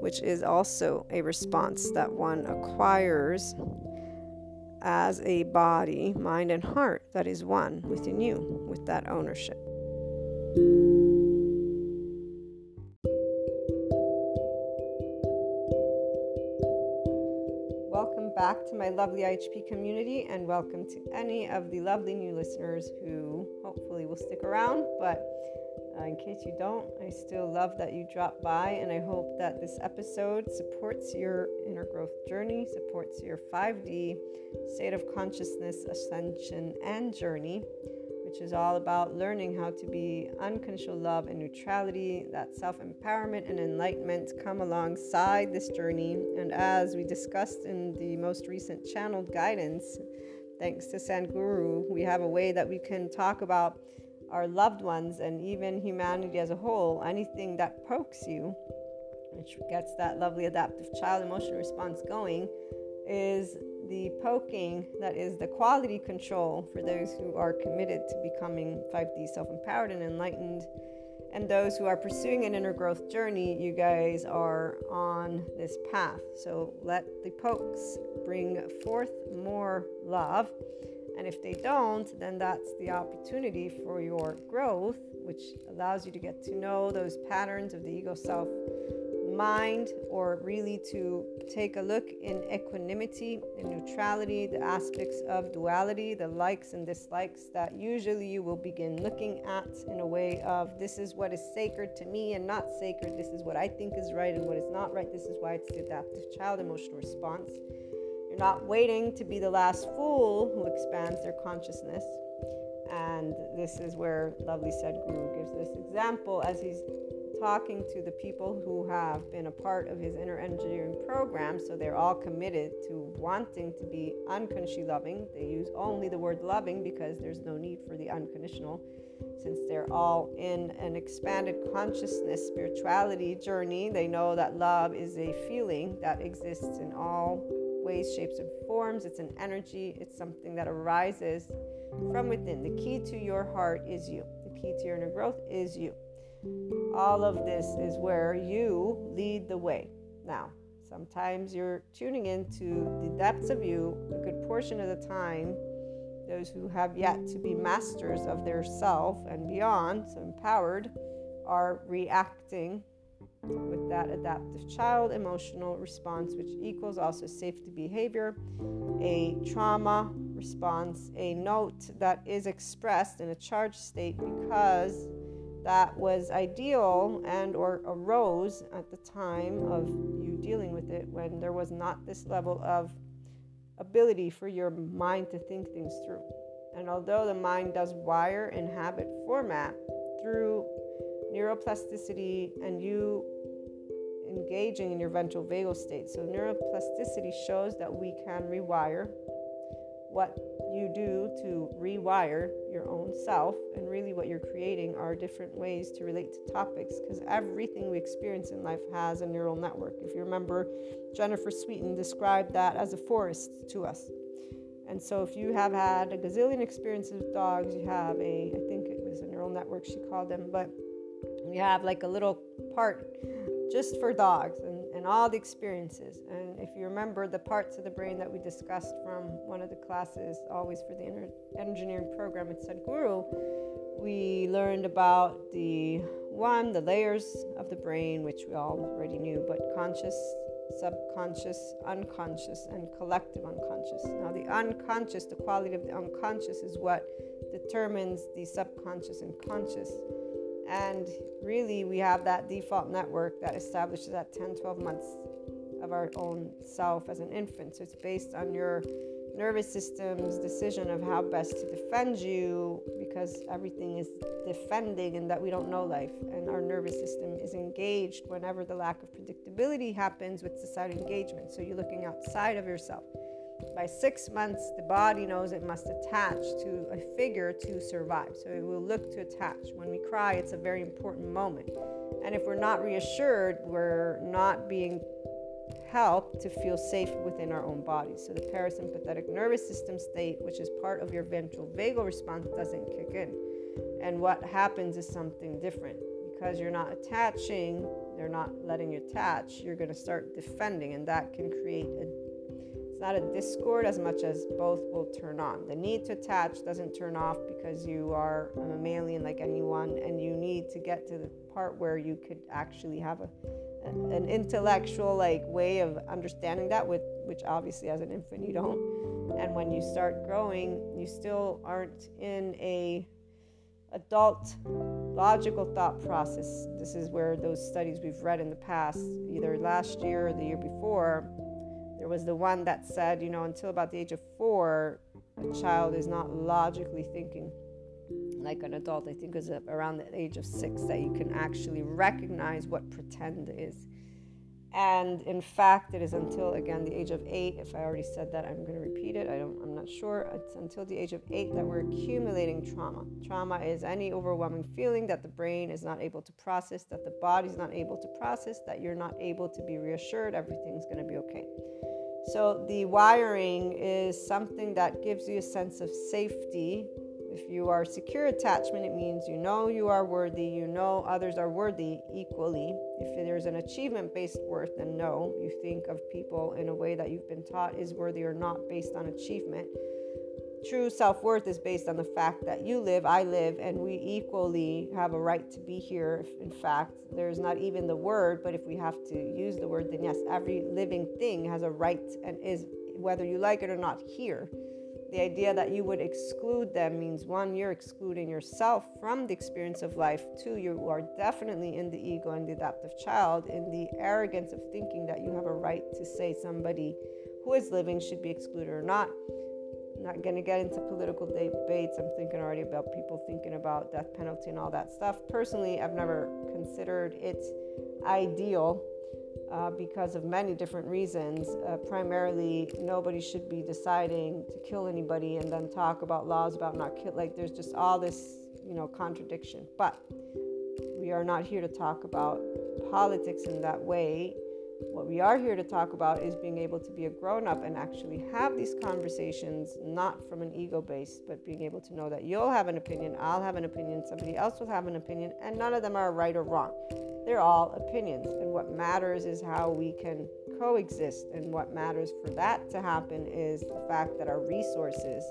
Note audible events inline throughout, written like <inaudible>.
which is also a response that one acquires as a body, mind, and heart that is one within you with that ownership. Welcome back to my lovely IHP community, and welcome to any of the lovely new listeners who hopefully will stick around. But uh, in case you don't, I still love that you dropped by, and I hope that this episode supports your inner growth journey, supports your 5D state of consciousness ascension and journey, which is all about learning how to be unconditional love and neutrality, that self empowerment and enlightenment come alongside this journey. And as we discussed in the most recent channeled guidance, thanks to Sadhguru, we have a way that we can talk about our loved ones and even humanity as a whole, anything that pokes you, which gets that lovely adaptive child emotional response going, is the poking that is the quality control for those who are committed to becoming 5D self empowered and enlightened. And those who are pursuing an inner growth journey, you guys are on this path. So let the pokes bring forth more love and if they don't, then that's the opportunity for your growth, which allows you to get to know those patterns of the ego self mind, or really to take a look in equanimity and neutrality, the aspects of duality, the likes and dislikes that usually you will begin looking at in a way of this is what is sacred to me and not sacred, this is what I think is right and what is not right, this is why it's the adaptive child emotional response not waiting to be the last fool who expands their consciousness. And this is where lovely Sadhguru gives this example as he's talking to the people who have been a part of his inner engineering program. So they're all committed to wanting to be unconditionally loving. They use only the word loving because there's no need for the unconditional, since they're all in an expanded consciousness spirituality journey. They know that love is a feeling that exists in all ways, shapes, and forms. It's an energy, it's something that arises from within. The key to your heart is you, the key to your inner growth is you. All of this is where you lead the way. Now, sometimes you're tuning into the depths of you a good portion of the time. Those who have yet to be masters of their self and beyond, so empowered, are reacting with that adaptive child emotional response, which equals also safety behavior, a trauma response, a note that is expressed in a charged state because that was ideal and or arose at the time of you dealing with it when there was not this level of ability for your mind to think things through. And although the mind does wire and habit format through neuroplasticity and you engaging in your ventral vagal state. So, neuroplasticity shows that we can rewire what you do to rewire your own self. And really, what you're creating are different ways to relate to topics because everything we experience in life has a neural network. If you remember, Jennifer Sweeton described that as a forest to us. And so, if you have had a gazillion experiences with dogs, you have a, I think it was a neural network she called them, but you have like a little part just for dogs and, and all the experiences. And if you remember the parts of the brain that we discussed from one of the classes, always for the inner engineering program at Sadhguru, we learned about the one, the layers of the brain, which we all already knew, but conscious, subconscious, unconscious, and collective unconscious. Now, the unconscious, the quality of the unconscious, is what determines the subconscious and conscious. And really, we have that default network that establishes at 10, 12 months of our own self as an infant. So it's based on your nervous system's decision of how best to defend you because everything is defending and that we don't know life. And our nervous system is engaged whenever the lack of predictability happens with societal engagement. So you're looking outside of yourself. By six months, the body knows it must attach to a figure to survive. So it will look to attach. When we cry, it's a very important moment. And if we're not reassured, we're not being helped to feel safe within our own body. So the parasympathetic nervous system state, which is part of your ventral vagal response, doesn't kick in. And what happens is something different. Because you're not attaching, they're not letting you attach, you're going to start defending, and that can create a it's not a discord as much as both will turn on. The need to attach doesn't turn off because you are a mammalian like anyone, and you need to get to the part where you could actually have a, an intellectual like way of understanding that with which obviously as an infant you don't and when you start growing you still aren't in a adult logical thought process this is where those studies we've read in the past either last year or the year before was the one that said, you know, until about the age of four, a child is not logically thinking like an adult. I think it was around the age of six that you can actually recognize what pretend is. And in fact, it is until again the age of eight. If I already said that, I'm going to repeat it. I don't. I'm not sure. It's until the age of eight that we're accumulating trauma. Trauma is any overwhelming feeling that the brain is not able to process, that the body's not able to process, that you're not able to be reassured everything's going to be okay. So, the wiring is something that gives you a sense of safety. If you are secure attachment, it means you know you are worthy, you know others are worthy equally. If there's an achievement based worth, then no, you think of people in a way that you've been taught is worthy or not based on achievement. True self worth is based on the fact that you live, I live, and we equally have a right to be here. In fact, there's not even the word, but if we have to use the word, then yes, every living thing has a right and is, whether you like it or not, here. The idea that you would exclude them means one, you're excluding yourself from the experience of life. Two, you are definitely in the ego and the adaptive child, in the arrogance of thinking that you have a right to say somebody who is living should be excluded or not not going to get into political debates. I'm thinking already about people thinking about death penalty and all that stuff. Personally, I've never considered it ideal uh, because of many different reasons. Uh, primarily, nobody should be deciding to kill anybody and then talk about laws about not kill. Like, there's just all this, you know, contradiction. But we are not here to talk about politics in that way. What we are here to talk about is being able to be a grown up and actually have these conversations, not from an ego base, but being able to know that you'll have an opinion, I'll have an opinion, somebody else will have an opinion, and none of them are right or wrong. They're all opinions. And what matters is how we can coexist. And what matters for that to happen is the fact that our resources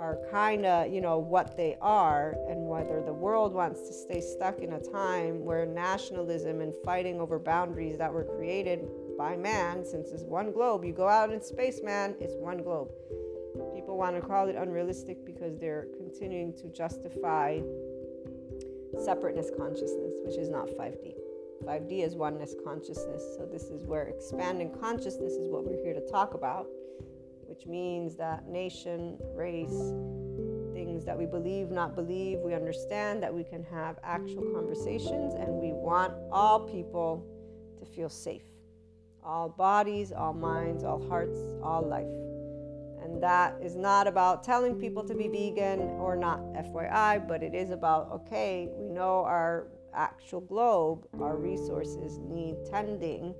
are kind of, you know, what they are, and whether the world wants to stay stuck in a time where nationalism and fighting over boundaries that were created by man, since it's one globe, you go out in space, man, it's one globe. People want to call it unrealistic because they're continuing to justify separateness consciousness, which is not 5D. 5D is oneness consciousness. So, this is where expanding consciousness is what we're here to talk about which means that nation, race, things that we believe, not believe, we understand that we can have actual conversations and we want all people to feel safe. All bodies, all minds, all hearts, all life. And that is not about telling people to be vegan or not, FYI, but it is about okay, we know our actual globe, our resources need tending.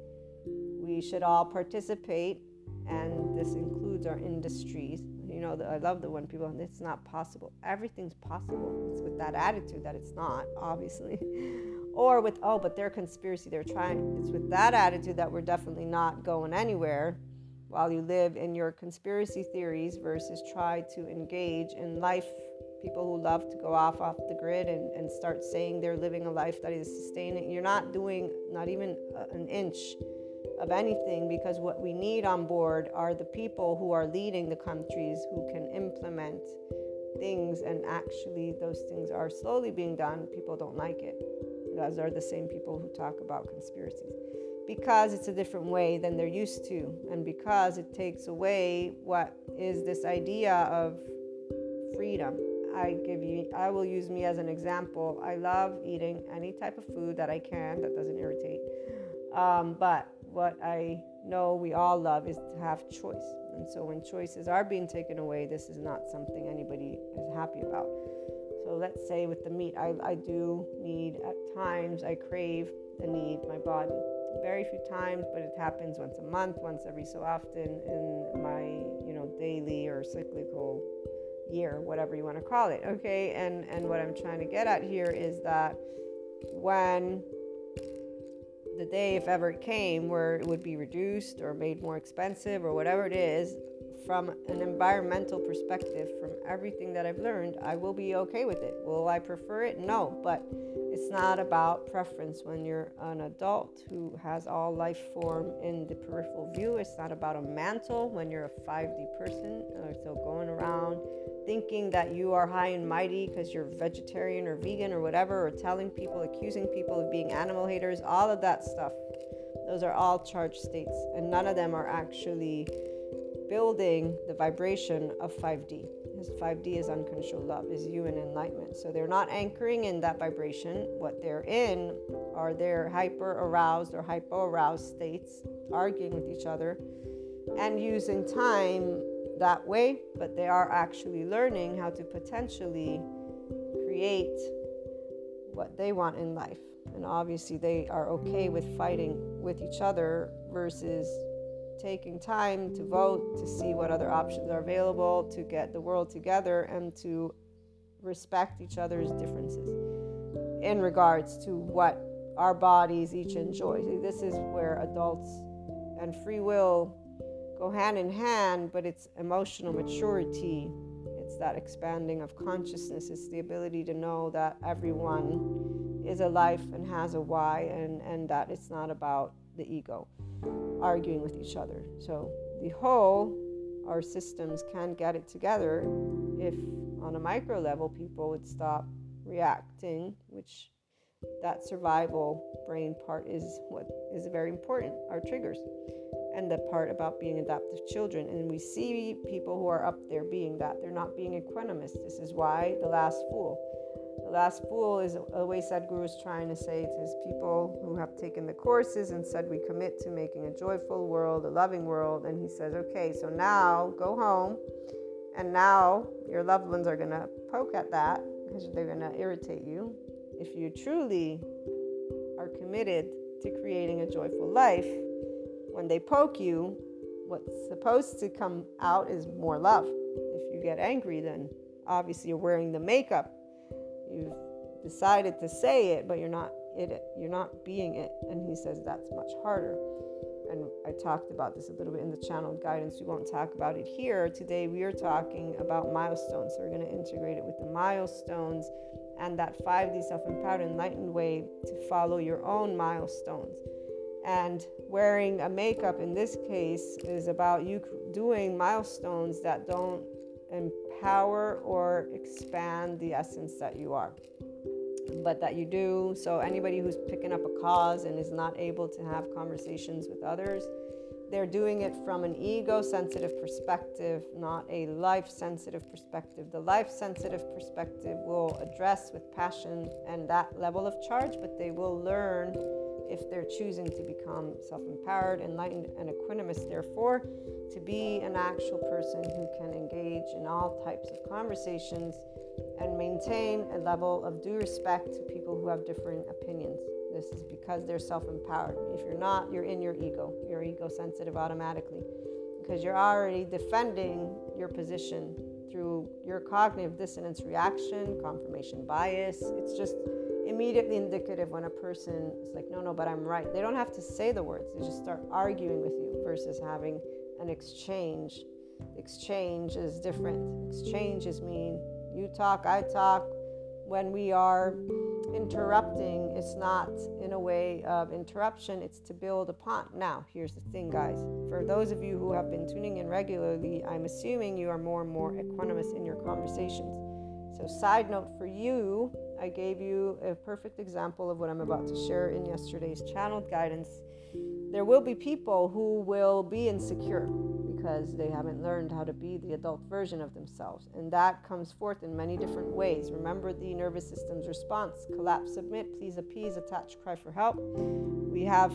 We should all participate and this includes our industries. You know, I love the one people, it's not possible. Everything's possible. It's with that attitude that it's not, obviously. <laughs> or with, oh, but they're conspiracy, they're trying. It's with that attitude that we're definitely not going anywhere while you live in your conspiracy theories versus try to engage in life. People who love to go off off the grid and, and start saying they're living a life that is sustaining. You're not doing not even uh, an inch of anything because what we need on board are the people who are leading the countries who can implement things and actually those things are slowly being done. People don't like it. Those are the same people who talk about conspiracies. Because it's a different way than they're used to. And because it takes away what is this idea of freedom. I give you i will use me as an example. I love eating any type of food that i can that doesn't irritate. Um, but what I know we all love is to have choice. And so when choices are being taken away, this is not something anybody is happy about. So let's say with the meat, I, I do need, at times, I crave the need, my body. Very few times, but it happens once a month, once every so often in my, you know, daily or cyclical year, whatever you want to call it. Okay. And, and what I'm trying to get at here is that when the day, if ever it came, where it would be reduced or made more expensive or whatever it is, from an environmental perspective, from everything that I've learned, I will be okay with it. Will I prefer it? No, but it's not about preference when you're an adult who has all life form in the peripheral view. It's not about a mantle when you're a 5D person. So going around thinking that you are high and mighty because you're vegetarian or vegan or whatever, or telling people, accusing people of being animal haters, all of that stuff. Those are all charged states, and none of them are actually building the vibration of 5D. Because 5D is uncontrolled love, is you and enlightenment. So they're not anchoring in that vibration. What they're in are their hyper aroused or hypo aroused states, arguing with each other and using time that way, but they are actually learning how to potentially create what they want in life. And obviously, they are okay with fighting with each other versus taking time to vote, to see what other options are available, to get the world together, and to respect each other's differences in regards to what our bodies each enjoy. This is where adults and free will go hand in hand, but it's emotional maturity. It's that expanding of consciousness. It's the ability to know that everyone is a life and has a why, and, and that it's not about the ego arguing with each other. So, the whole, our systems can get it together if, on a micro level, people would stop reacting, which that survival brain part is what is very important, our triggers and the part about being adaptive children. And we see people who are up there being that. They're not being equanimous. This is why the last fool. The last fool is a way Sadhguru is trying to say to his people who have taken the courses and said, We commit to making a joyful world, a loving world. And he says, Okay, so now go home. And now your loved ones are going to poke at that because they're going to irritate you. If you truly are committed to creating a joyful life, when they poke you, what's supposed to come out is more love. If you get angry, then obviously you're wearing the makeup. You've decided to say it, but you're not it. You're not being it. And he says that's much harder. and I talked about this a little bit in the channel guidance. We won't talk about it here. Today, we are talking about milestones. So, we're going to integrate it with the milestones and that 5D self empowered, enlightened way to follow your own milestones. And wearing a makeup in this case is about you doing milestones that don't empower or expand the essence that you are but that you do. So, anybody who's picking up a cause and is not able to have conversations with others, they're doing it from an ego sensitive perspective, not a life sensitive perspective. The life sensitive perspective will address with passion and that level of charge, but they will learn if they're choosing to become self empowered, enlightened, and equanimous, therefore, to be an actual person who can engage in all types of conversations and maintain a level of due respect to people who have different opinions. This is because they're self empowered. If you're not, you're in your ego. You're ego sensitive automatically because you're already defending your position through your cognitive dissonance reaction, confirmation bias. It's just immediately indicative when a person is like, no, no, but I'm right. They don't have to say the words, they just start arguing with you versus having an exchange. Exchange is different. Exchanges mean you talk, I talk. When we are interrupting, it's not in a way of interruption, it's to build upon. Now, here's the thing, guys. For those of you who have been tuning in regularly, I'm assuming you are more and more equanimous in your conversations. So, side note for you, I gave you a perfect example of what I'm about to share in yesterday's channeled guidance. There will be people who will be insecure because they haven't learned how to be the adult version of themselves. And that comes forth in many different ways. Remember the nervous system's response collapse, submit, please appease, attach, cry for help. We have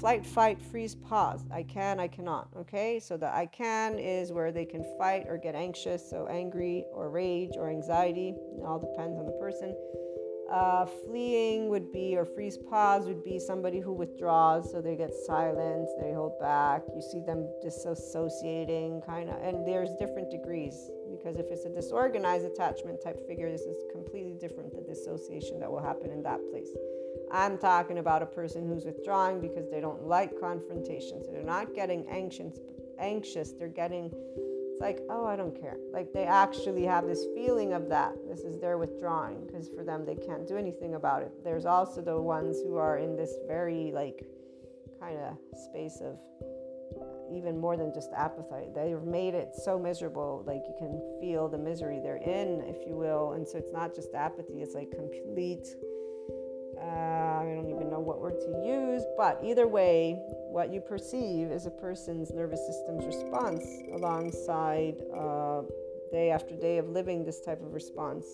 flight, fight, freeze, pause. I can, I cannot. Okay, so the I can is where they can fight or get anxious, so angry or rage or anxiety. It all depends on the person. Uh, fleeing would be, or freeze pause would be somebody who withdraws, so they get silent, they hold back. You see them disassociating, kind of, and there's different degrees because if it's a disorganized attachment type figure, this is completely different the dissociation that will happen in that place. I'm talking about a person who's withdrawing because they don't like confrontation, so they're not getting anxious. Anxious, they're getting it's like, oh, I don't care. Like they actually have this feeling of that. This is their withdrawing because for them, they can't do anything about it. There's also the ones who are in this very, like, kind of space of even more than just apathy. They've made it so miserable, like you can feel the misery they're in, if you will. And so it's not just apathy, it's like complete uh, I don't even know what word to use, but either way, what you perceive is a person's nervous system's response alongside uh, day after day of living this type of response.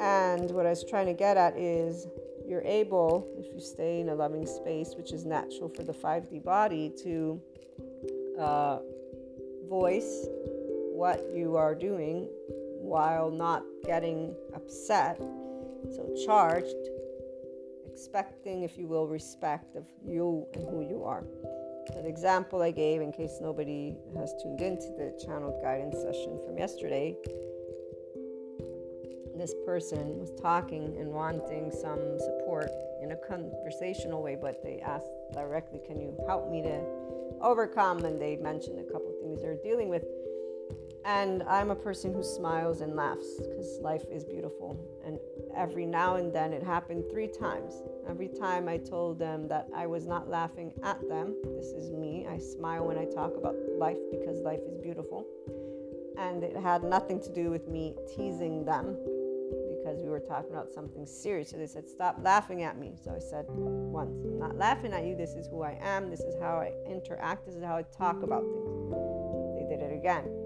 And what I was trying to get at is you're able, if you stay in a loving space, which is natural for the 5D body, to uh, voice what you are doing while not getting upset. So, charged expecting, if you will, respect of you and who you are. An example I gave, in case nobody has tuned into the channeled guidance session from yesterday, this person was talking and wanting some support in a conversational way, but they asked directly, Can you help me to overcome? And they mentioned a couple of things they're dealing with. And I'm a person who smiles and laughs because life is beautiful. And every now and then it happened three times. Every time I told them that I was not laughing at them, this is me. I smile when I talk about life because life is beautiful. And it had nothing to do with me teasing them because we were talking about something serious. So they said, Stop laughing at me. So I said, Once, I'm not laughing at you. This is who I am. This is how I interact. This is how I talk about things. They did it again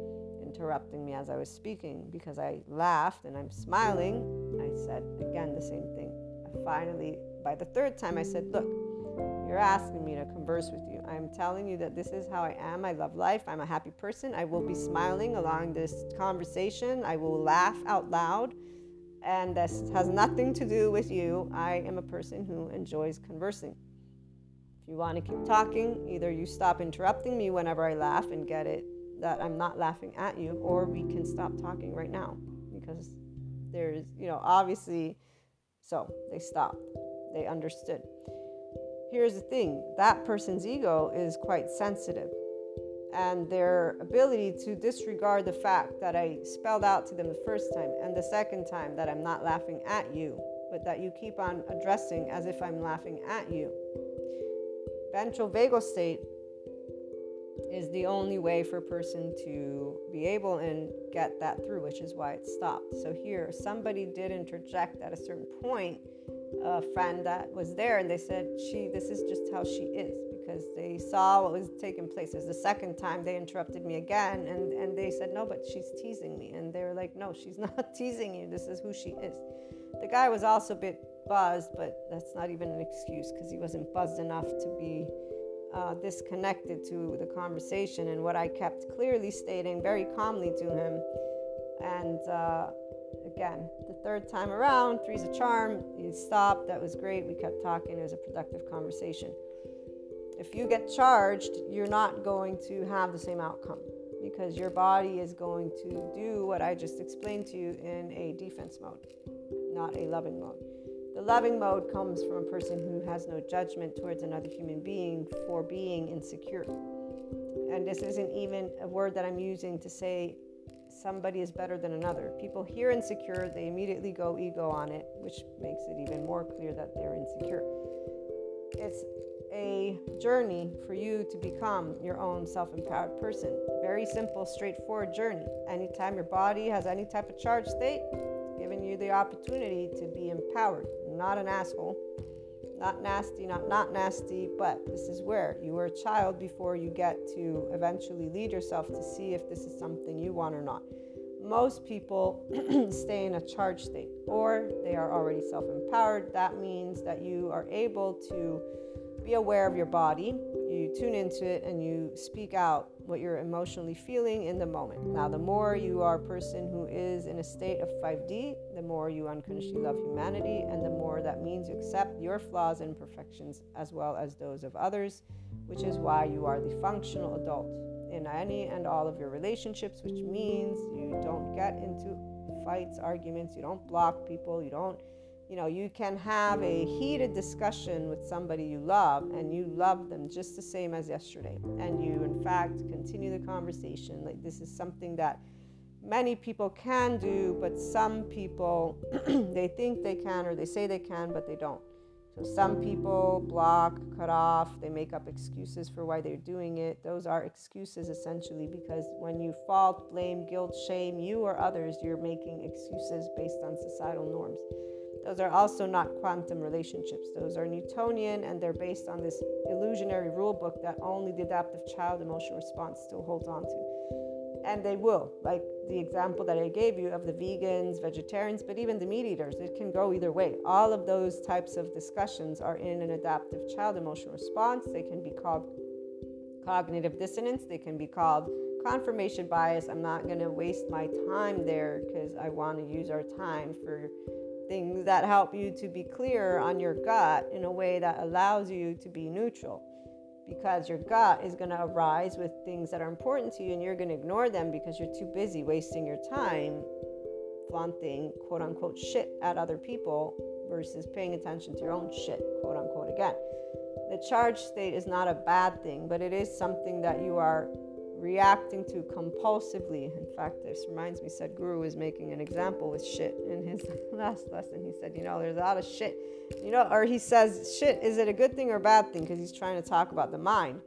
interrupting me as I was speaking because I laughed and I'm smiling. I said again the same thing. I finally, by the third time, I said, Look, you're asking me to converse with you. I'm telling you that this is how I am. I love life. I'm a happy person. I will be smiling along this conversation. I will laugh out loud. And this has nothing to do with you. I am a person who enjoys conversing. If you want to keep talking, either you stop interrupting me whenever I laugh and get it that I'm not laughing at you, or we can stop talking right now because there's, you know, obviously, so they stopped. They understood. here's the thing that person's ego is quite sensitive and their ability to disregard the fact that I spelled out to them the first time and the second time that I'm not laughing at you, but that you keep on addressing as if I'm laughing at you. Ventral vagal state is the only way for a person to be able and get that through, which is why it stopped. So here, somebody did interject at a certain point, a friend that was there, and they said, "She, this is just how she is," because they saw what was taking place. It the second time they interrupted me again, and and they said, "No, but she's teasing me," and they were like, "No, she's <laughs> not teasing you. This is who she is." The guy was also a bit buzzed, but that's not even an excuse because he wasn't buzzed enough to be uh, disconnected to the conversation and what I kept clearly stating very calmly to him. And uh, again, the third time around, three's a charm. He stopped. That was great. We kept talking. It was a productive conversation. If you get charged, you're not going to have the same outcome because your body is going to do what I just explained to you in a defense mode, not a loving mode. The loving mode comes from a person who has no judgment towards another human being for being insecure. And this isn't even a word that I'm using to say somebody is better than another. People hear insecure, they immediately go ego on it, which makes it even more clear that they're insecure. It's a journey for you to become your own self empowered person. Very simple, straightforward journey. Anytime your body has any type of charge state, giving you the opportunity to be empowered, not an asshole, not nasty, not not nasty, but this is where you were a child before you get to eventually lead yourself to see if this is something you want or not. Most people <clears throat> stay in a charge state or they are already self empowered. That means that you are able to be aware of your body, you tune into it, and you speak out what you're emotionally feeling in the moment. Now, the more you are a person who is in a state of 5D, the more you unconditionally love humanity, and the more that means you accept your flaws and imperfections as well as those of others, which is why you are the functional adult in any and all of your relationships, which means you don't get into fights, arguments, you don't block people, you don't you know, you can have a heated discussion with somebody you love and you love them just the same as yesterday. And you, in fact, continue the conversation. Like, this is something that many people can do, but some people, <clears throat> they think they can or they say they can, but they don't. So, some people block, cut off, they make up excuses for why they're doing it. Those are excuses essentially because when you fault, blame, guilt, shame you or others, you're making excuses based on societal norms. Those are also not quantum relationships. Those are Newtonian and they're based on this illusionary rule book that only the adaptive child emotional response still holds on to. And they will, like the example that I gave you of the vegans, vegetarians, but even the meat eaters, it can go either way. All of those types of discussions are in an adaptive child emotional response. They can be called cognitive dissonance, they can be called confirmation bias. I'm not going to waste my time there because I want to use our time for things that help you to be clear on your gut in a way that allows you to be neutral. Because your gut is going to arise with things that are important to you, and you're going to ignore them because you're too busy wasting your time flaunting quote unquote shit at other people versus paying attention to your own shit, quote unquote, again. The charge state is not a bad thing, but it is something that you are reacting to compulsively. In fact, this reminds me, Sadhguru was making an example with shit in his <laughs> last lesson. He said, you know, there's a lot of shit, you know, or he says, shit, is it a good thing or a bad thing? Because he's trying to talk about the mind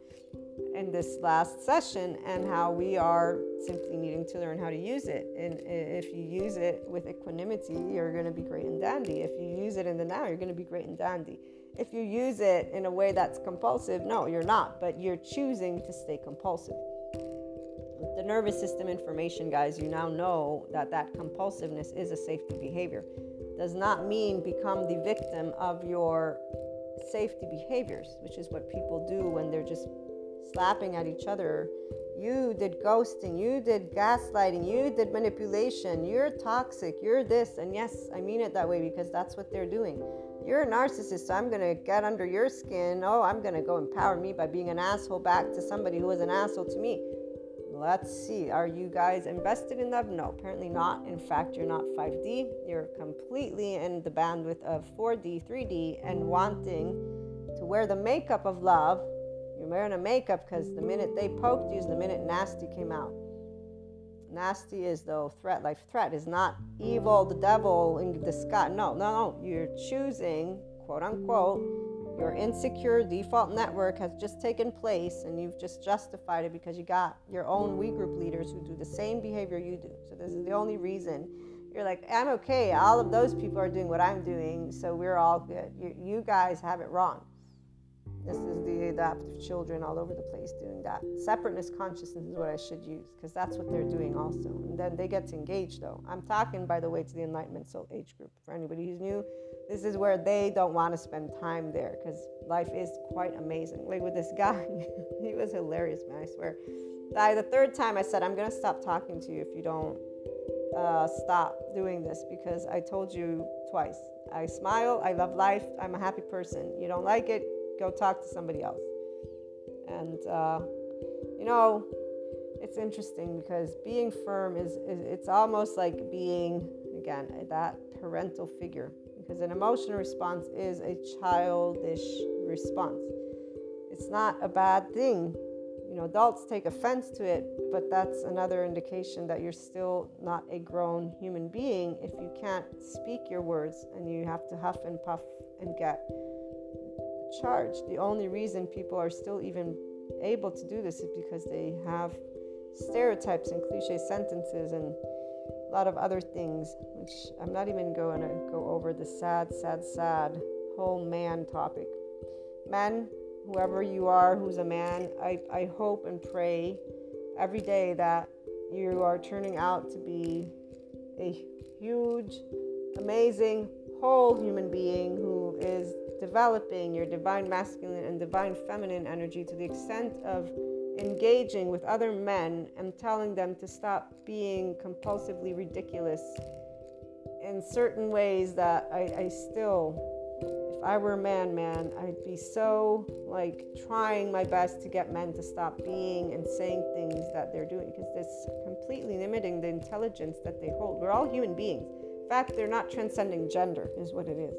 in this last session and how we are simply needing to learn how to use it. And if you use it with equanimity, you're going to be great and dandy. If you use it in the now, you're going to be great and dandy. If you use it in a way that's compulsive, no, you're not, but you're choosing to stay compulsive the nervous system information, guys, you now know that that compulsiveness is a safety behavior. Does not mean become the victim of your safety behaviors, which is what people do when they're just slapping at each other. You did ghosting, you did gaslighting, you did manipulation, you're toxic, you're this. And yes, I mean it that way because that's what they're doing. You're a narcissist, so I'm going to get under your skin. Oh, I'm going to go empower me by being an asshole back to somebody who was an asshole to me. Let's see. Are you guys invested in that? No, apparently not. In fact, you're not 5D. You're completely in the bandwidth of 4D, 3D, and wanting to wear the makeup of love. You're wearing a makeup because the minute they poked you is the minute nasty came out. Nasty is though threat, life threat is not evil, the devil in disguise. No, no, no. You're choosing, quote unquote, your insecure default network has just taken place and you've just justified it because you got your own we group leaders who do the same behavior you do. So this is the only reason you're like, I'm okay. All of those people are doing what I'm doing, so we're all good. You, you guys have it wrong. This is the adaptive children all over the place doing that. Separateness consciousness is what I should use because that's what they're doing also. And then they get to engage though. I'm talking, by the way, to the Enlightenment Soul age group. For anybody who's new, this is where they don't want to spend time there because life is quite amazing. Like with this guy, <laughs> he was hilarious, man. I swear. The third time, I said, I'm going to stop talking to you if you don't uh, stop doing this because I told you twice. I smile, I love life, I'm a happy person. You don't like it, go talk to somebody else. And, uh, you know, it's interesting because being firm is, is, it's almost like being, again, that parental figure because an emotional response is a childish response. It's not a bad thing you know, adults take offense to it, but that's another indication that you're still not a grown human being if you can't speak your words and you have to huff and puff and get charged. The only reason people are still even able to do this is because they have stereotypes and cliche sentences and a lot of other things, which I'm not even going to go over the sad, sad, sad whole man topic. Men whoever you are who's a man, I, I hope and pray every day that you are turning out to be a huge, amazing, whole human being who is developing your divine masculine and divine feminine energy to the extent of engaging with other men and telling them to stop being compulsively ridiculous in certain ways that I, I still if I were a man, man, I'd be so like trying my best to get men to stop being and saying things that they're doing because it's completely limiting the intelligence that they hold. We're all human beings. In fact, they're not transcending gender, is what it is.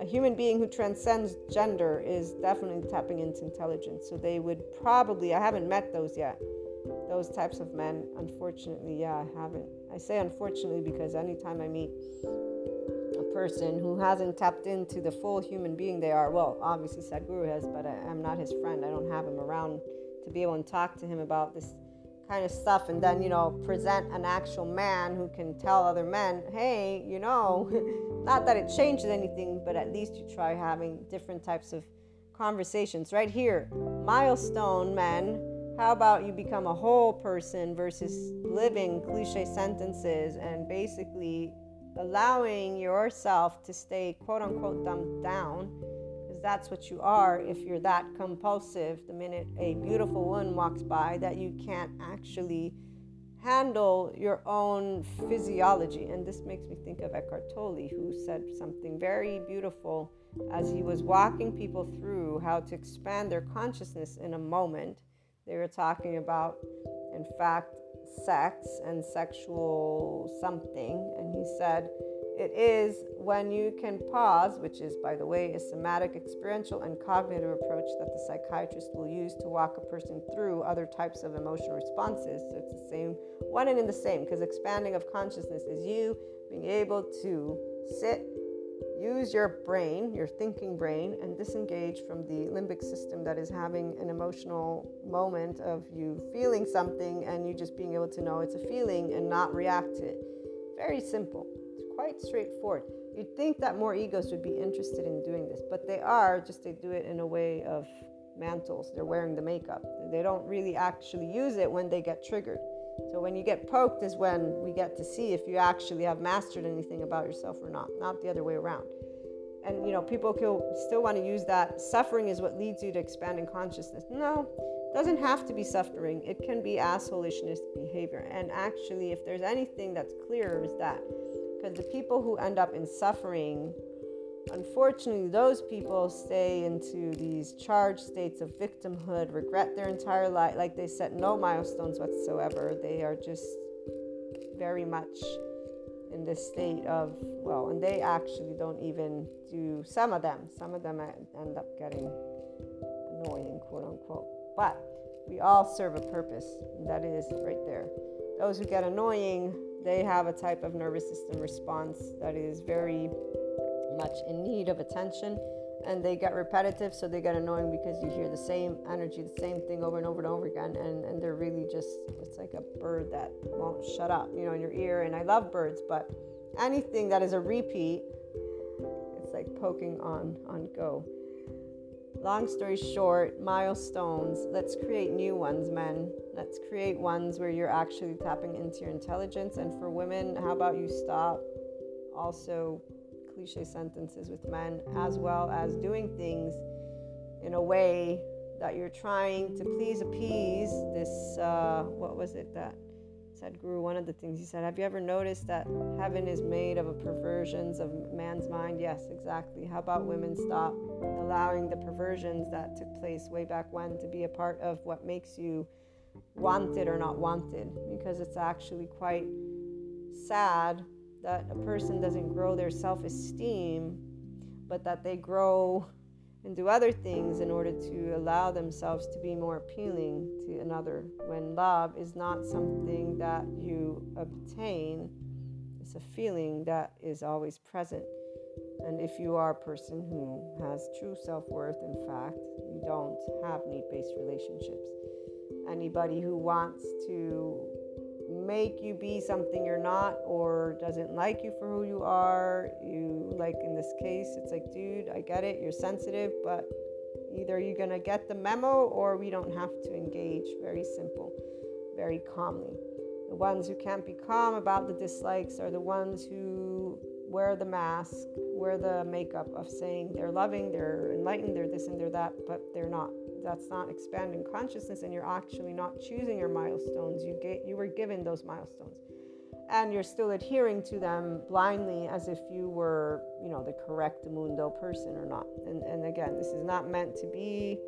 A human being who transcends gender is definitely tapping into intelligence. So they would probably, I haven't met those yet, those types of men. Unfortunately, yeah, I haven't. I say unfortunately because anytime I meet a person who hasn't tapped into the full human being they are. Well, obviously Sadhguru has, but I, am not his friend. I don't have him around to be able to talk to him about this kind of stuff and then, you know, present an actual man who can tell other men, hey, you know, <laughs> not that it changes anything, but at least you try having different types of conversations. Right here, milestone men. How about you become a whole person versus living cliche sentences and basically allowing yourself to stay quote unquote dumbed down because that's what you are if you're that compulsive the minute a beautiful woman walks by that you can't actually handle your own physiology and this makes me think of Eckhart Tolle who said something very beautiful as he was walking people through how to expand their consciousness in a moment they were talking about in fact sex and sexual something. And he said, it is when you can pause, which is, by the way, a somatic, experiential, and cognitive approach that the psychiatrist will use to walk a person through other types of emotional responses. So it's the same, one and in the same, because expanding of consciousness is you being able to sit use your brain, your thinking brain, and disengage from the limbic system that is having an emotional moment of you feeling something and you just being able to know it's a feeling and not react to it. Very simple. Quite straightforward. You'd think that more egos would be interested in doing this, but they are, just they do it in a way of mantles. They're wearing the makeup. They don't really actually use it when they get triggered. So when you get poked is when we get to see if you actually have mastered anything about yourself or not, not the other way around. And you know, people still want to use that suffering is what leads you to expanding consciousness. No, it doesn't have to be suffering. It can be assholishness behavior. And actually, if there's anything that's clear, is that because the people who end up in suffering Unfortunately, those people stay into these charged states of victimhood, regret their entire life, like they set no milestones whatsoever. They are just very much in this state of, well, and they actually don't even do some of them. Some of them end up getting annoying, quote unquote. But we all serve a purpose, and that is right there. Those who get annoying, they have a type of nervous system response that is very much in need of attention and they get repetitive so they get annoying because you hear the same energy the same thing over and over and over again and, and they're really just it's like a bird that won't shut up you know in your ear and i love birds but anything that is a repeat it's like poking on on go long story short milestones. Let's create new ones men. Let's create ones where you're actually tapping into your intelligence. And for women how about you stop also cliche sentences with men, as well as doing things in a way that you're trying to please appease this, uh, what was it that Sadhguru, one of the things he said, have you ever noticed that heaven is made of a perversions of man's mind? Yes, exactly. How about women stop allowing the perversions that took place way back when to be a part of what makes you wanted or not wanted? Because it's actually quite sad that a person doesn't grow their self esteem, but that they grow and do other things in order to allow themselves to be more appealing to another. When love is not something that you obtain, it's a feeling that is always present. And if you are a person who has true self worth, in fact, you don't have need based relationships. Anybody who wants to make you be something you're not or doesn't like you for who you are. You, like in this case, it's like, dude, I get it, you're sensitive, but either you're gonna get the memo or we don't have to engage. Very simple, very calmly. The ones who can't be calm about the dislikes are the ones who wear the mask, wear the makeup of saying they're loving, they're enlightened, they're this and they're that, but they're not that's not expanding consciousness and you're actually not choosing your milestones. You get you were given those milestones. And you're still adhering to them blindly as if you were you know the correct mundo person or not. And, and again this is not meant to be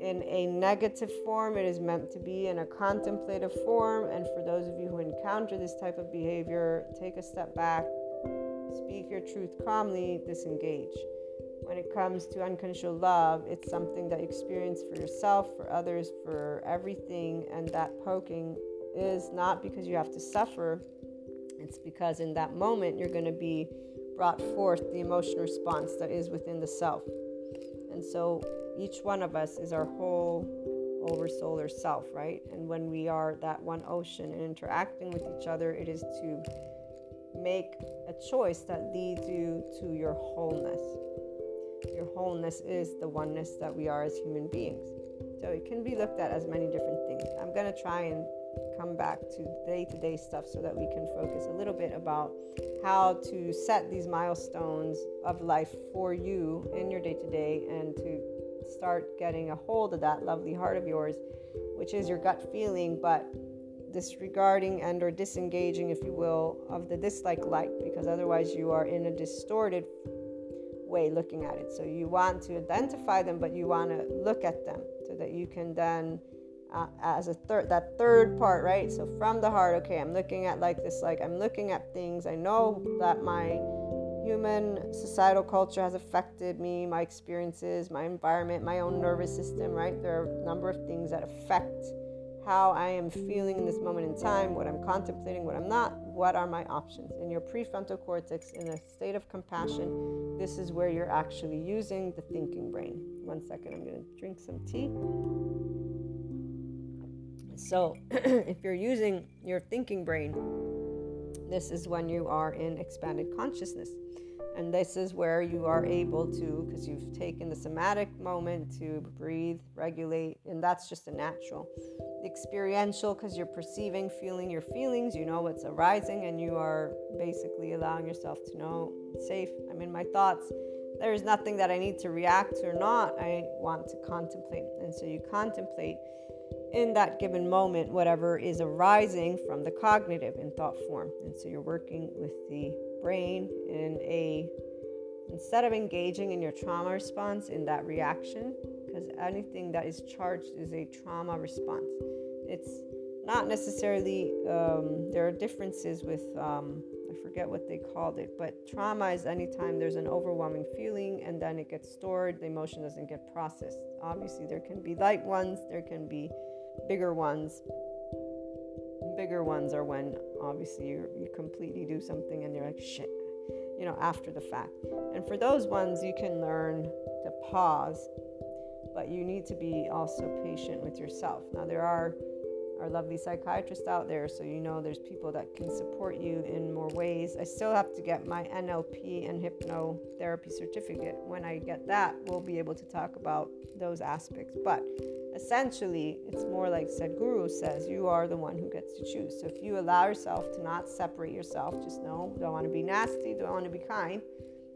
in a negative form. It is meant to be in a contemplative form. And for those of you who encounter this type of behavior take a step back speak your truth calmly disengage when it comes to unconditional love, it's something that you experience for yourself, for others, for everything. And that poking is not because you have to suffer, it's because in that moment you're going to be brought forth the emotional response that is within the self. And so each one of us is our whole oversolar self, right? And when we are that one ocean and interacting with each other, it is to make a choice that leads you to your wholeness your wholeness is the oneness that we are as human beings. So it can be looked at as many different things. I'm going to try and come back to day to day stuff so that we can focus a little bit about how to set these milestones of life for you in your day to day and to start getting a hold of that lovely heart of yours, which is your gut feeling, but disregarding and or disengaging if you will of the dislike light because otherwise you are in a distorted way looking at it. So you want to identify them, but you want to look at them so that you can then, uh, as a third, that third part, right? So from the heart, okay, I'm looking at like this, like I'm looking at things. I know that my human societal culture has affected me, my experiences, my environment, my own nervous system, right? There are a number of things that affect how I am feeling in this moment in time, what I'm contemplating, what I'm not, what are my options. In your prefrontal cortex, in a state of compassion, this is where you're actually using the thinking brain. One second, I'm going to drink some tea. So, <clears throat> if you're using your thinking brain, this is when you are in expanded consciousness. And this is where you are able to, because you've taken the somatic moment to breathe, regulate, and that's just a natural. Experiential, because you're perceiving, feeling your feelings, you know what's arising, and you are basically allowing yourself to know safe. I'm in my thoughts. There's nothing that I need to react to or not. I want to contemplate. And so you contemplate in that given moment whatever is arising from the cognitive in thought form. And so you're working with the brain in a instead of engaging in your trauma response in that reaction because anything that is charged is a trauma response it's not necessarily um, there are differences with um, I forget what they called it, but trauma is anytime there's an overwhelming feeling and then it gets stored, the emotion doesn't get processed. Obviously, there can be light ones, there can be bigger ones. Bigger ones are when obviously you you completely do something and you're like, shit, you know, after the fact. And for those ones, you can learn to pause, but you need to be also patient with yourself. Now, there are our lovely psychiatrists out there, so you know there's people that can support you in more ways. I still have to get my NLP and hypnotherapy certificate. When I get that, we'll be able to talk about those aspects. But essentially, it's more like Sadhguru says you are the one who gets to choose. So if you allow yourself to not separate yourself, just know, don't want to be nasty? Do I want to be kind?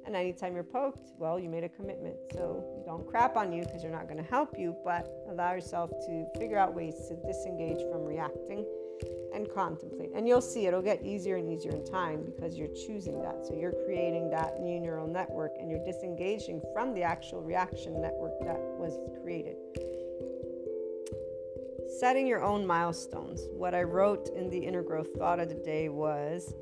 And anytime you're poked, well, you made a commitment. So don't crap on you because you're not going to help you, but allow yourself to figure out ways to disengage from reacting and contemplate. And you'll see it'll get easier and easier in time because you're choosing that. So you're creating that new neural network and you're disengaging from the actual reaction network that was created. Setting your own milestones. What I wrote in the inner growth thought of the day was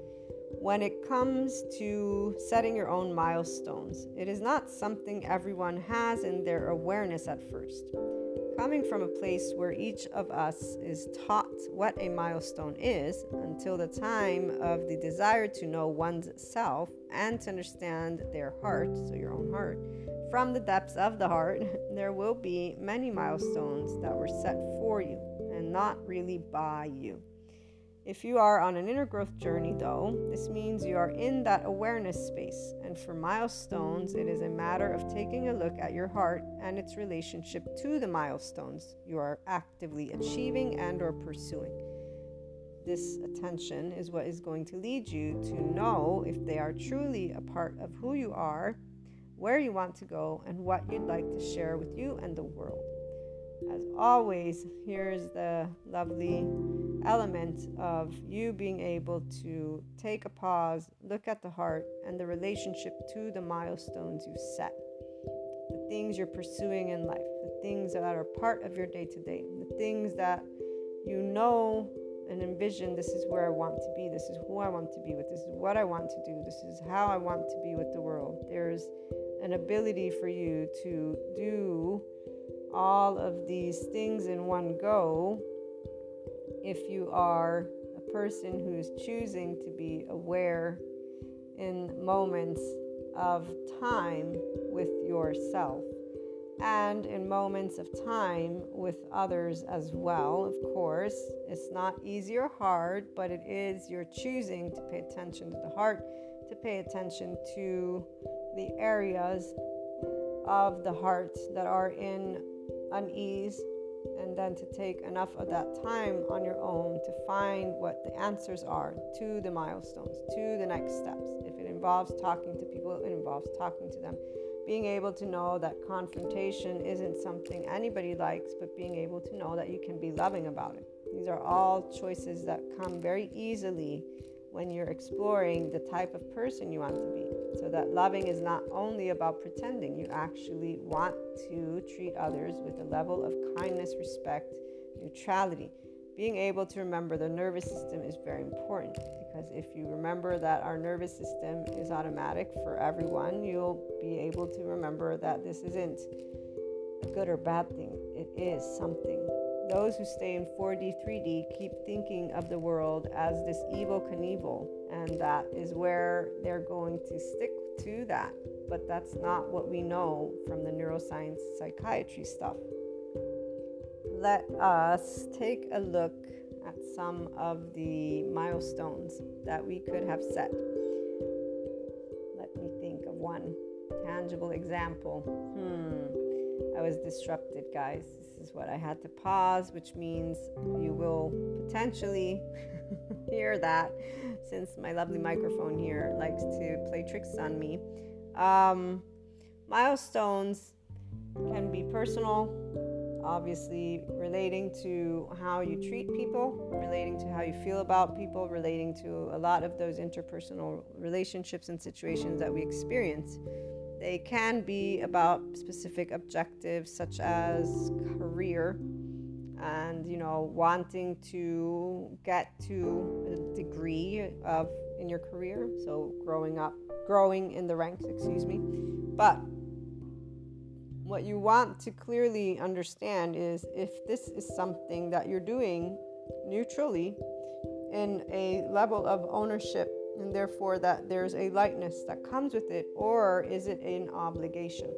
when it comes to setting your own milestones, it is not something everyone has in their awareness at first. Coming from a place where each of us is taught what a milestone is until the time of the desire to know one's self and to understand their heart, so your own heart, from the depths of the heart, <laughs> there will be many milestones that were set for you and not really by you. If you are on an inner growth journey, though, this means you are in that awareness space. And for milestones, it is a matter of taking a look at your heart and its relationship to the milestones you are actively achieving and or pursuing. This attention is what is going to lead you to know if they are truly a part of who you are, where you want to go, and what you'd like to share with you and the world. As always, here's the lovely element of you being able to take a pause, look at the heart and the relationship to the milestones you set, the things you're pursuing in life, the things that are part of your day to day, the things that you know and envision this is where I want to be, this is who I want to be with, this is what I want to do, this is how I want to be with the world. There's an ability for you to do all of these things in one go if you are a person who's choosing to be aware in moments of time with yourself and in moments of time with others as well. Of course, it's not easy or hard, but it is your choosing to pay attention to the heart, to pay attention to the areas of the heart that are in unease and then to take enough of that time on your own to find what the answers are to the milestones, to the next steps. If it involves talking to people, it involves talking to them. Being able to know that confrontation isn't something anybody likes, but being able to know that you can be loving about it. These are all choices that come very easily when you're exploring the type of person you want to be. So that loving is not only about pretending, you actually want to treat others with a level of kindness, respect, neutrality. Being able to remember the nervous system is very important because if you remember that our nervous system is automatic for everyone, you'll be able to remember that this isn't a good or bad thing, it is something those who stay in 4D, 3D keep thinking of the world as this evil medieval, and that is where they're going to stick to that. But that's not what we know from the neuroscience psychiatry stuff. Let us take a look at some of the milestones that we could have set. Let me think of one tangible example. Hmm, I was disrupted, guys This is what I had to pause, which means you will potentially <laughs> hear that since my lovely microphone here likes to play tricks on me. Um, milestones can be personal, obviously, relating to how you treat people, relating to how you feel about people, relating to a lot of those interpersonal relationships and situations that we experience. They can be about specific objectives such as career and you know wanting to get to a degree of in your career. So, growing up, growing in the ranks, excuse me. But what you want to clearly understand is if this is something that you're doing neutrally in a level of ownership and therefore that there's a lightness that comes with it, or is it an obligation?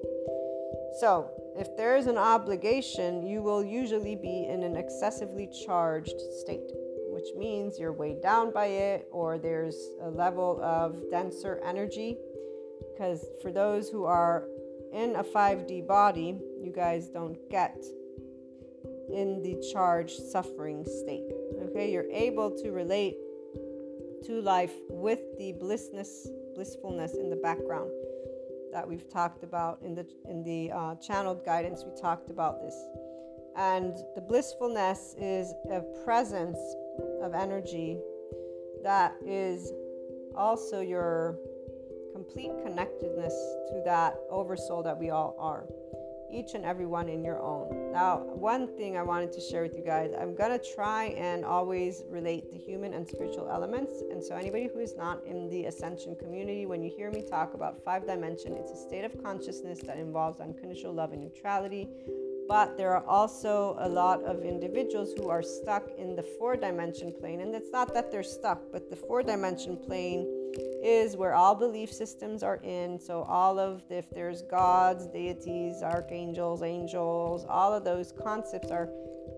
So, if there is an obligation, you will usually be in an excessively charged state, which means you're weighed down by it, or there's a level of denser energy. Because for those who are in a 5D body, you guys don't get in the charged suffering state. Okay, you're able to relate to life with the blissness, blissfulness in the background that we've talked about in the in the uh, channeled guidance. We talked about this, and the blissfulness is a presence of energy that is also your complete connectedness to that oversoul that we all are each and every one in your own. Now, one thing I wanted to share with you guys I'm to try and always relate the human and spiritual elements. And so, anybody who is not in the ascension community, when you hear me talk about five dimension, it's a state of consciousness that involves unconditional love and neutrality. But there are also a lot of individuals who are stuck in the four dimension plane. And it's not that they're stuck, but the four dimension plane is where all belief systems are in. So, all of, if there's gods, deities, archangels, angels, all of those concepts are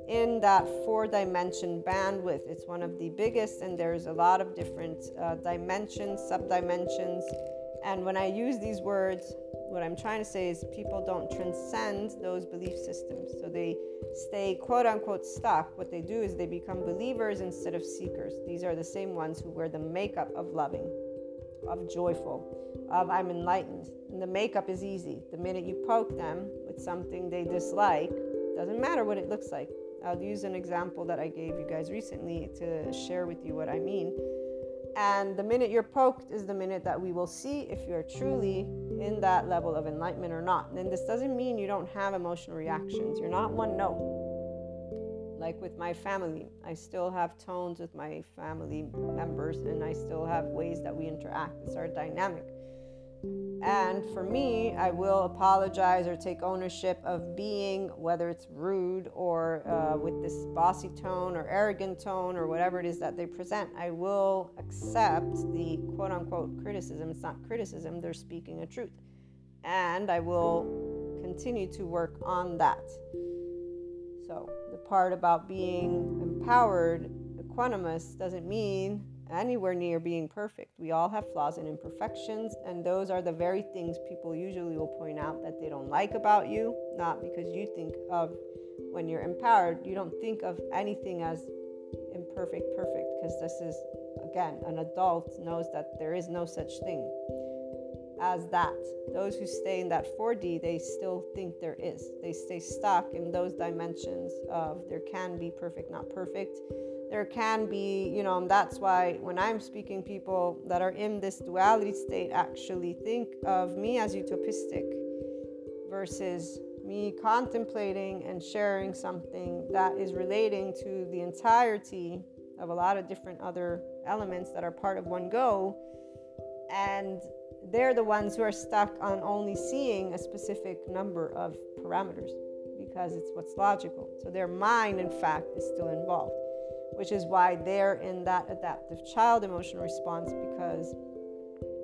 in that four dimension bandwidth. It's one of the biggest, and there's a lot of different uh, dimensions, sub dimensions. And when I use these words, what I'm trying to say is people don't transcend those belief systems. So they stay quote unquote stuck. What they do is they become believers instead of seekers. These are the same ones who wear the makeup of loving of joyful, of I'm enlightened. And the makeup is easy. The minute you poke them with something they dislike, doesn't matter what it looks like. I'll use an example that I gave you guys recently to share with you what I mean. And the minute you're poked is the minute that we will see if you're truly in that level of enlightenment or not. And this doesn't mean you don't have emotional reactions. You're not one note like with my family. I still have tones with my family members and I still have ways that we interact. It's our dynamic. And for me, I will apologize or take ownership of being, whether it's rude or uh, with this bossy tone or arrogant tone or whatever it is that they present. I will accept the quote unquote criticism. It's not criticism, they're speaking a truth. And I will continue to work on that. So, the part about being empowered, equanimous, doesn't mean anywhere near being perfect. We all have flaws and imperfections, and those are the very things people usually will point out that they don't like about you, not because you think of when you're empowered, you don't think of anything as imperfect, perfect, because this is, again, an adult knows that there is no such thing as that. Those who stay in that 4D, they still think there is. They stay stuck in those dimensions of there can be perfect, not perfect. There can be, you know, that's why when I'm speaking, people that are in this duality state actually think of me as utopistic versus me contemplating and sharing something that is relating to the entirety of a lot of different other elements that are part of one go and they're the ones who are stuck on only seeing a specific number of parameters because it's what's logical. So their mind, in fact, is still involved, which is why they're in that adaptive child emotional response because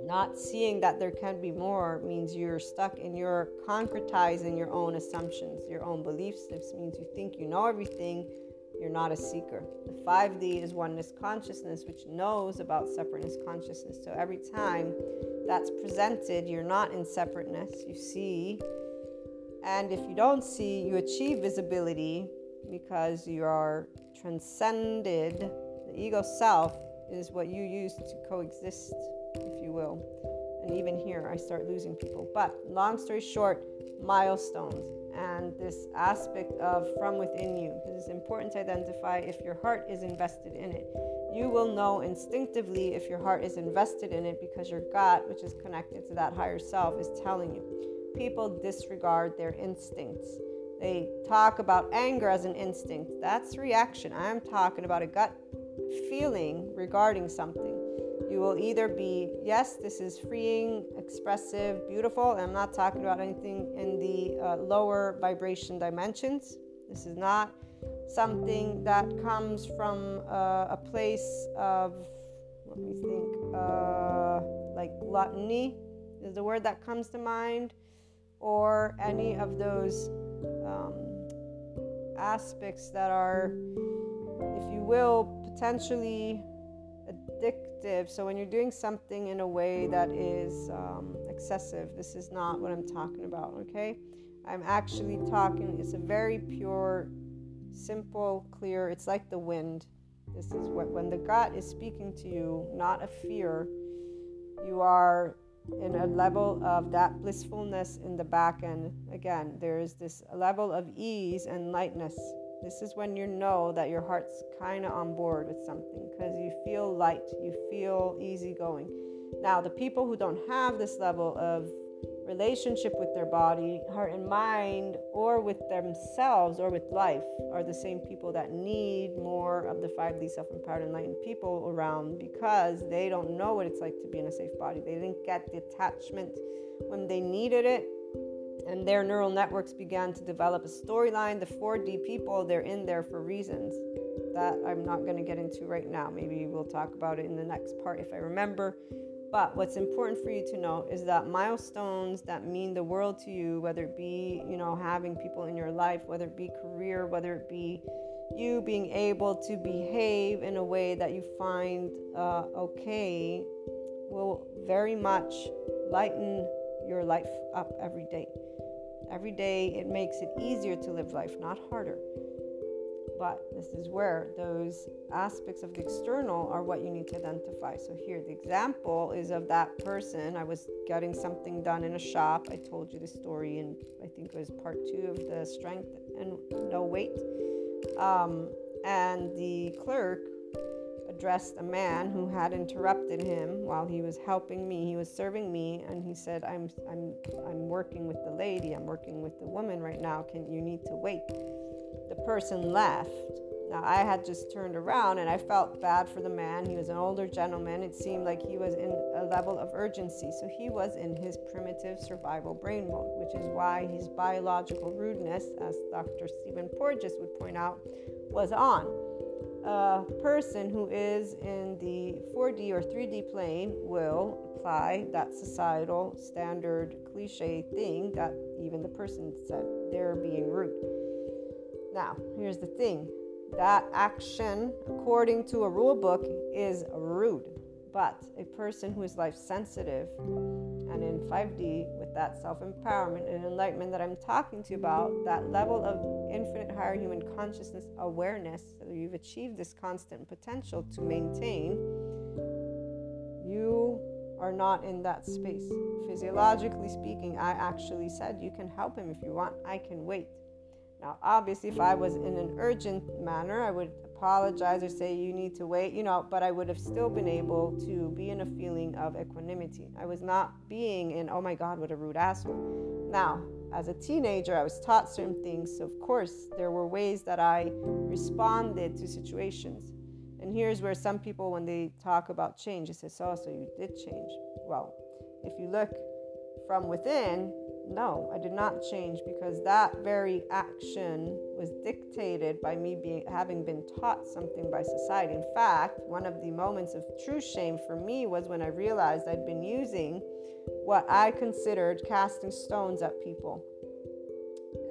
not seeing that there can be more means you're stuck in your concretizing your own assumptions, your own beliefs. This means you think you know everything, you're not a seeker. The 5D is oneness consciousness, which knows about separateness consciousness. So every time that's presented, you're not in separateness. You see. And if you don't see, you achieve visibility because you are transcended. The ego self is what you use to coexist, if you will. And even here, I start losing people. But long story short, milestones and this aspect of from within you it's important to identify if your heart is invested in it you will know instinctively if your heart is invested in it because your gut, which is connected to that higher self, is telling you. People disregard their instincts. They talk about anger as an instinct. That's reaction. I'm talking about a gut feeling regarding something. You will either be, yes, this is freeing, expressive, beautiful. And I'm not talking about anything in the uh, lower vibration dimensions. This is not something that comes from uh, a place of, let me think, uh, like gluttony is the word that comes to mind, or any of those aspects that are, if you will, potentially addictive. So when you're doing something in a way that is um, excessive, this is not what I'm talking about, okay? I'm actually talking, it's a very pure, simple, clear, it's like the wind. This is what, when the God is speaking to you, not a fear, you are in a level of that blissfulness in the back end. Again, there is this level of ease and lightness. This is when you know that your heart's kind of on board with something because you feel light, you feel easygoing. Now, the people who don't have this level of relationship with their body, heart, and mind, or with themselves or with life are the same people that need more of the 5D self empowered enlightened people around because they don't know what it's like to be in a safe body. They didn't get the attachment when they needed it. And their neural networks began to develop a storyline. The 4D people, they're in there for reasons that I'm not going to get into right now. Maybe we'll talk about it in the next part if I remember. But what's important for you to know is that milestones that mean the world to you, whether it be, you know, having people in your life, whether it be career, whether it be you being able to behave in a way that you find uh, okay, will very much lighten your life up every day. Every day it makes it easier to live life, not harder. But this is where those aspects of the external are what you need to identify. So, here the example is of that person. I was getting something done in a shop. I told you the story, and I think it was part two of the strength and no weight. Um, and the clerk addressed a man who had interrupted him while he was helping me. He was serving me, and he said, "I'm, I'm, I'm working with the lady. I'm working with the woman right now. Can you need to wait?" The person left. Now, I had just turned around and I felt bad for the man. He was an older gentleman. It seemed like he was in a level of urgency. So he was in his primitive survival brain mode, which is why his biological rudeness, as Dr. Stephen Porges would point out, was on. A person who is in the 4D or 3D plane will apply that societal standard cliche thing that even the person said they're being rude. Now, here's the thing that action, according to a rule book, is rude. But a person who is life sensitive and in 5D with that self empowerment and enlightenment that I'm talking to you about, that level of infinite higher human consciousness awareness, so you've achieved this constant potential to maintain, you are not in that space. Physiologically speaking, I actually said you can help him if you want, I can wait. Now, obviously, if I was in an urgent manner, I would apologize or say you need to wait, you know, but I would have still been able to be in a feeling of equanimity. I was not being in, oh my God, what a rude asshole. Now, as a teenager, I was taught certain things. So, of course, there were ways that I responded to situations. And here's where some people, when they talk about change, they say, oh, so you did change. Well, if you look from within, no, I did not change because that very action was dictated by me being having been taught something by society. In fact, one of the moments of true shame for me was when I realized I'd been using what I considered casting stones at people.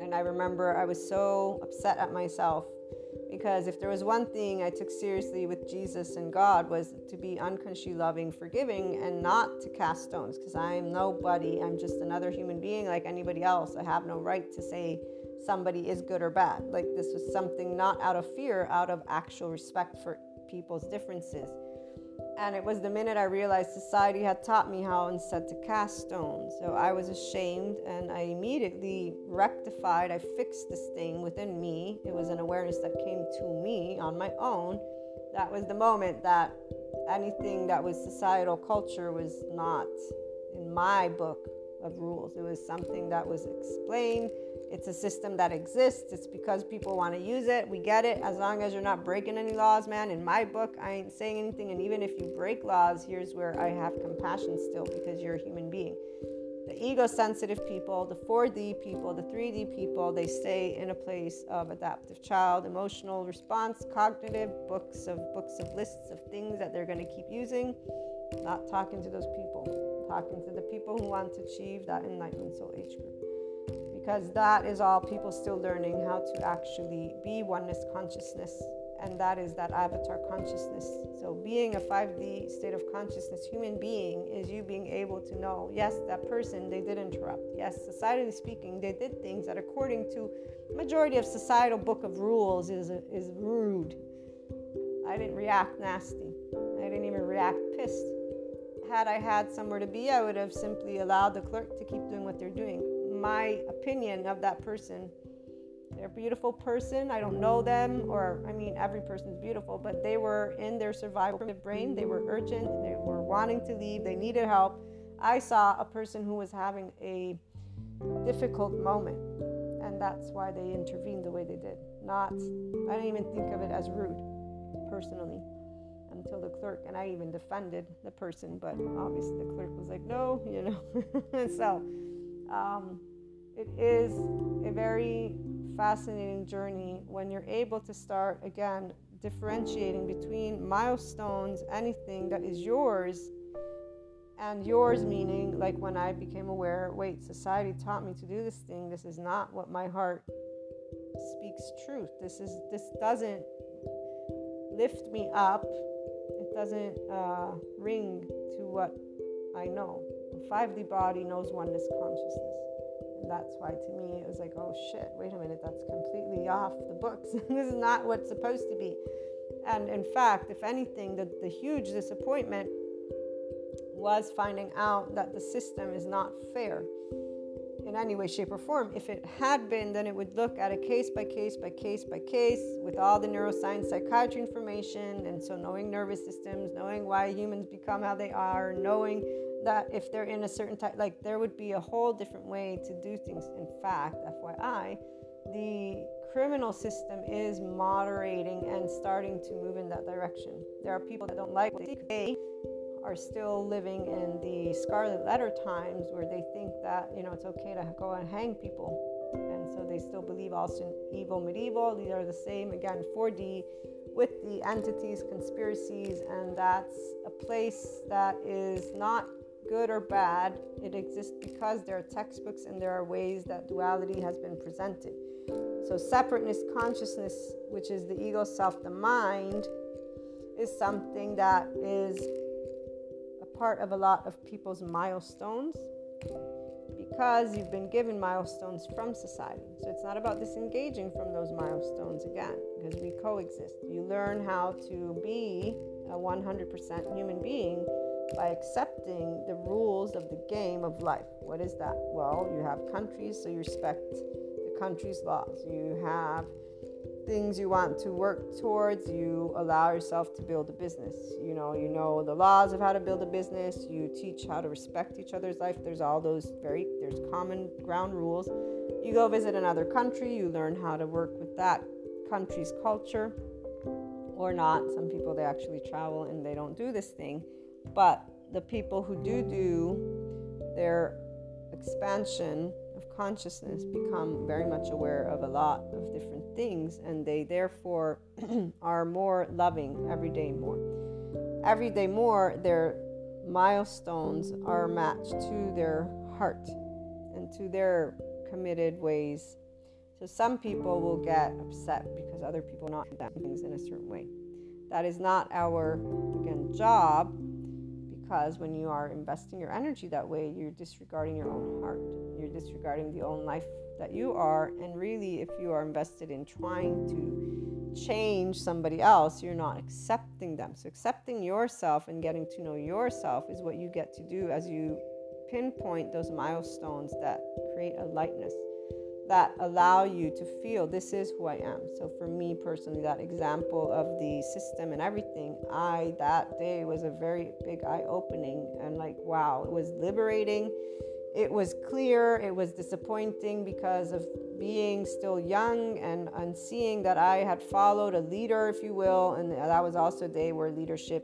And I remember I was so upset at myself because if there was one thing I took seriously with Jesus and God was to be unconsciously loving, forgiving, and not to cast stones because I am nobody. I'm just another human being like anybody else. I have no right to say somebody is good or bad. Like this was something not out of fear, out of actual respect for people's differences. And it was the minute I realized society had taught me how instead to cast stones. So I was ashamed and I immediately rectified. I fixed this thing within me. It was an awareness that came to me on my own. That was the moment that anything that was societal culture was not, in my book, of rules. It was something that was explained. It's a system that exists. It's because people want to use it. We get it. As long as you're not breaking any laws, man. In my book, I ain't saying anything. And even if you break laws, here's where I have compassion still because you're a human being. Ego sensitive people, the 4D people, the 3D people, they stay in a place of adaptive child, emotional response, cognitive, books of books of lists of things that they're going to keep using. Not talking to those people, talking to the people who want to achieve that enlightenment soul age group because that is all people still learning how to actually be oneness consciousness and that is that avatar consciousness. So being a 5d state of consciousness human being is you being able to know yes that person they did interrupt. Yes societally speaking they did things that according to majority of societal book of rules is is rude. I didn't react nasty. I didn't even react pissed. Had i had somewhere to be i would have simply allowed the clerk to keep doing what they're doing. My opinion of that person. They're a beautiful person. I don't know them, or I mean, every person is beautiful, but they were in their survival brain. They were urgent. They were wanting to leave. They needed help. I saw a person who was having a difficult moment, and that's why they intervened the way they did. Not, I don't even think of it as rude, personally, until the clerk, and I even defended the person, but obviously the clerk was like, no, <laughs> you know. so, um, it is a very fascinating journey when you're able to start again differentiating between milestones, anything that is yours, and yours meaning like when I became aware wait, society taught me to do this thing, this is not what my heart speaks truth. This is this doesn't lift me up, it doesn't uh, ring to what I know. The 5D body knows oneness consciousness that's why to me it was like, oh shit, wait a minute, that's completely off the books. <laughs> this is not what's supposed to be. And in fact, if anything, the, the huge disappointment was finding out that the system is not fair in any way, shape, or form. If it had been, then it would look at a case by case by case by case with all the neuroscience, psychiatry information, and so knowing nervous systems, knowing why humans become how they are, knowing that if they're in a certain type, like there would be a whole different way to do things. In fact, FYI, the criminal system is moderating and starting to move in that direction. There are people that don't like what they are still living in the scarlet letter times where they think that you know it's okay to go and hang people and so they still believe also in evil medieval these are the same again 4d with the entities conspiracies and that's a place that is not good or bad, it exists because there are textbooks and there are ways that duality has been presented. So, separateness consciousness, which is the ego self, the mind, is something that is a part of a lot of people's milestones because you've been given milestones from society. So, it's not about disengaging from those milestones again because we coexist. You learn how to be a 100% human being by accepting the rules of the game of life. What is that? Well, you have countries, so you respect the country's laws. You have things you want to work towards, you allow yourself to build a business. You know, you know the laws of how to build a business, you teach how to respect each other's life. There's all those very there's common ground rules. You go visit another country, you learn how to work with that country's culture or not. Some people they actually travel and they don't do this thing but the people who do do their expansion of consciousness become very much aware of a lot of different things and they therefore <clears throat> are more loving every day more. Every day more, their milestones are matched to their heart and to their committed ways. So some people will get upset because other people not do things in a certain way. That is not our again job because when you are investing your energy that way, you're disregarding your own heart. You're disregarding the own life that you are. And really, if you are invested in trying to change somebody else, you're not accepting them. So, accepting yourself and getting to know yourself is what you get to do as you pinpoint those milestones that create a lightness that allow you to feel this is who I am. So for me personally, that example of the system and everything, I that day was a very big eye opening and like wow, it was liberating. it was clear, it was disappointing because of being still young and, and seeing that I had followed a leader, if you will. And that was also a day where leadership,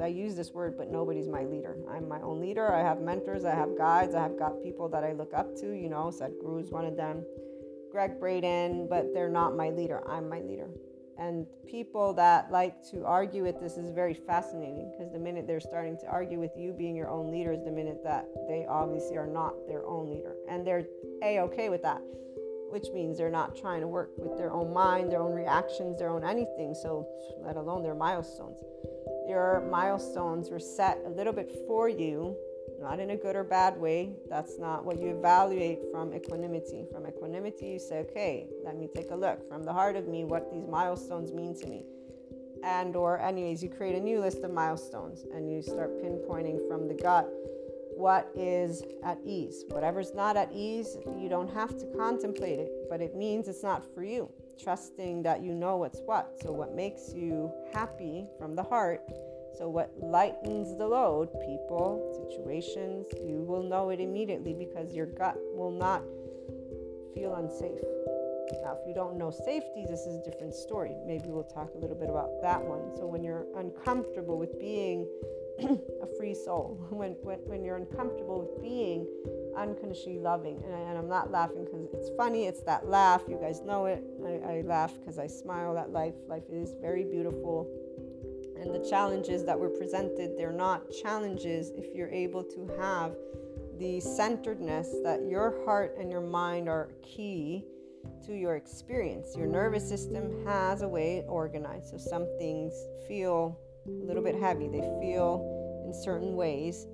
I use this word, but nobody's my leader. I'm my own leader. I have mentors, I have guides, I have got people that I look up to. You know, Sadhguru is one of them, Gregg Braden, but they're not my leader. I'm my leader. And people that like to argue with this is very fascinating because the minute they're starting to argue with you being your own leader is the minute that they obviously are not their own leader. And they're a okay with that, which means they're not trying to work with their own mind, their own reactions, their own anything. So, let alone their milestones. Your milestones were set a little bit for you not in a good or bad way. That's not what you evaluate from equanimity. From equanimity, you say, okay, let me take a look from the heart of me what these milestones mean to me. And, or, anyways, you create a new list of milestones and you start pinpointing from the gut what is at ease. Whatever's not at ease, you don't have to contemplate it, but it means it's not for you. Trusting that you know what's what. So, what makes you happy from the heart so, what lightens the load, people, situations, you will know it immediately because your gut will not feel unsafe. Now, if you don't know safety, this is a different story. Maybe we'll talk a little bit about that one. So, when you're uncomfortable with being <clears throat> a free soul, <laughs> when, when, when you're uncomfortable with being unconditionally loving, and, I, I'm not laughing because it's funny, it's that laugh. You guys know it. I, I laugh because I smile at life. Life is very beautiful and the challenges that were presented, they're not challenges if you're able to have the centeredness that your heart and your mind are key to your experience. Your nervous system has a way it organized. So some things feel a little bit heavy, they feel in certain ways.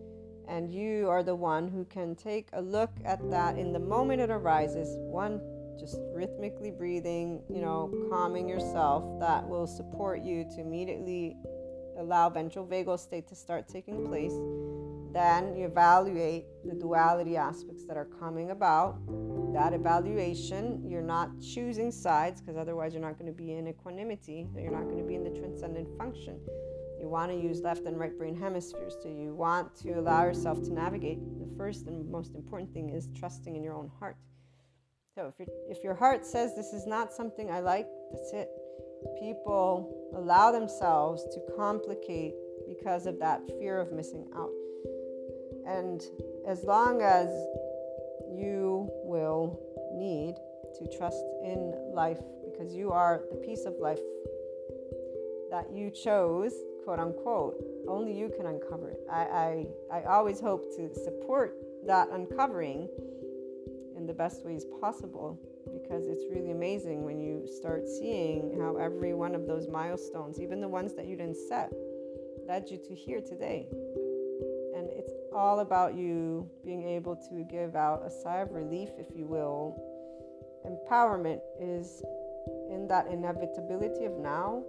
And you are the one who can take a look at that in the moment it arises. One, just rhythmically breathing, you know, calming yourself, that will support you to immediately allow ventral vagal state to start taking place. Then you evaluate the duality aspects that are coming about. That evaluation, you're not choosing sides because otherwise you're not going to be in equanimity. You're not going to be in the transcendent function. You want to use left and right brain hemispheres. So you want to allow yourself to navigate. The first and most important thing is trusting in your own heart. So if, if your heart says this is not something I like, that's it people allow themselves to complicate because of that fear of missing out. And as long as you will need to trust in life because you are the piece of life that you chose, quote unquote, only you can uncover it. I, I, I always hope to support that uncovering in the best ways possible because it's really amazing when you start seeing how every one of those milestones, even the ones that you didn't set, led you to here today. And it's all about you being able to give out a sigh of relief, if you will. Empowerment is in that inevitability of now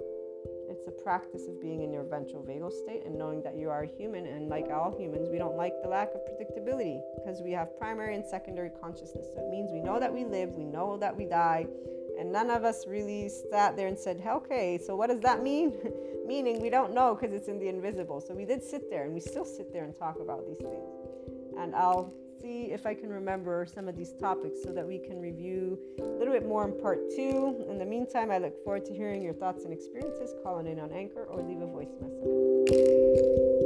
it's a practice of being in your ventral vagal state and knowing that you are a human. And like all humans, we don't like the lack of predictability because we have primary and secondary consciousness. So it means we know that we live, we know that we die. And none of us really sat there and said, okay, so what does that mean? <laughs> Meaning we don't know because it's in the invisible. So we did sit there and we still sit there and talk about these things. And I'll see if I can remember some of these topics so that we can review a little bit more in part two. In the meantime, I look forward to hearing your thoughts and experiences. Call in on Anchor or leave a voice message.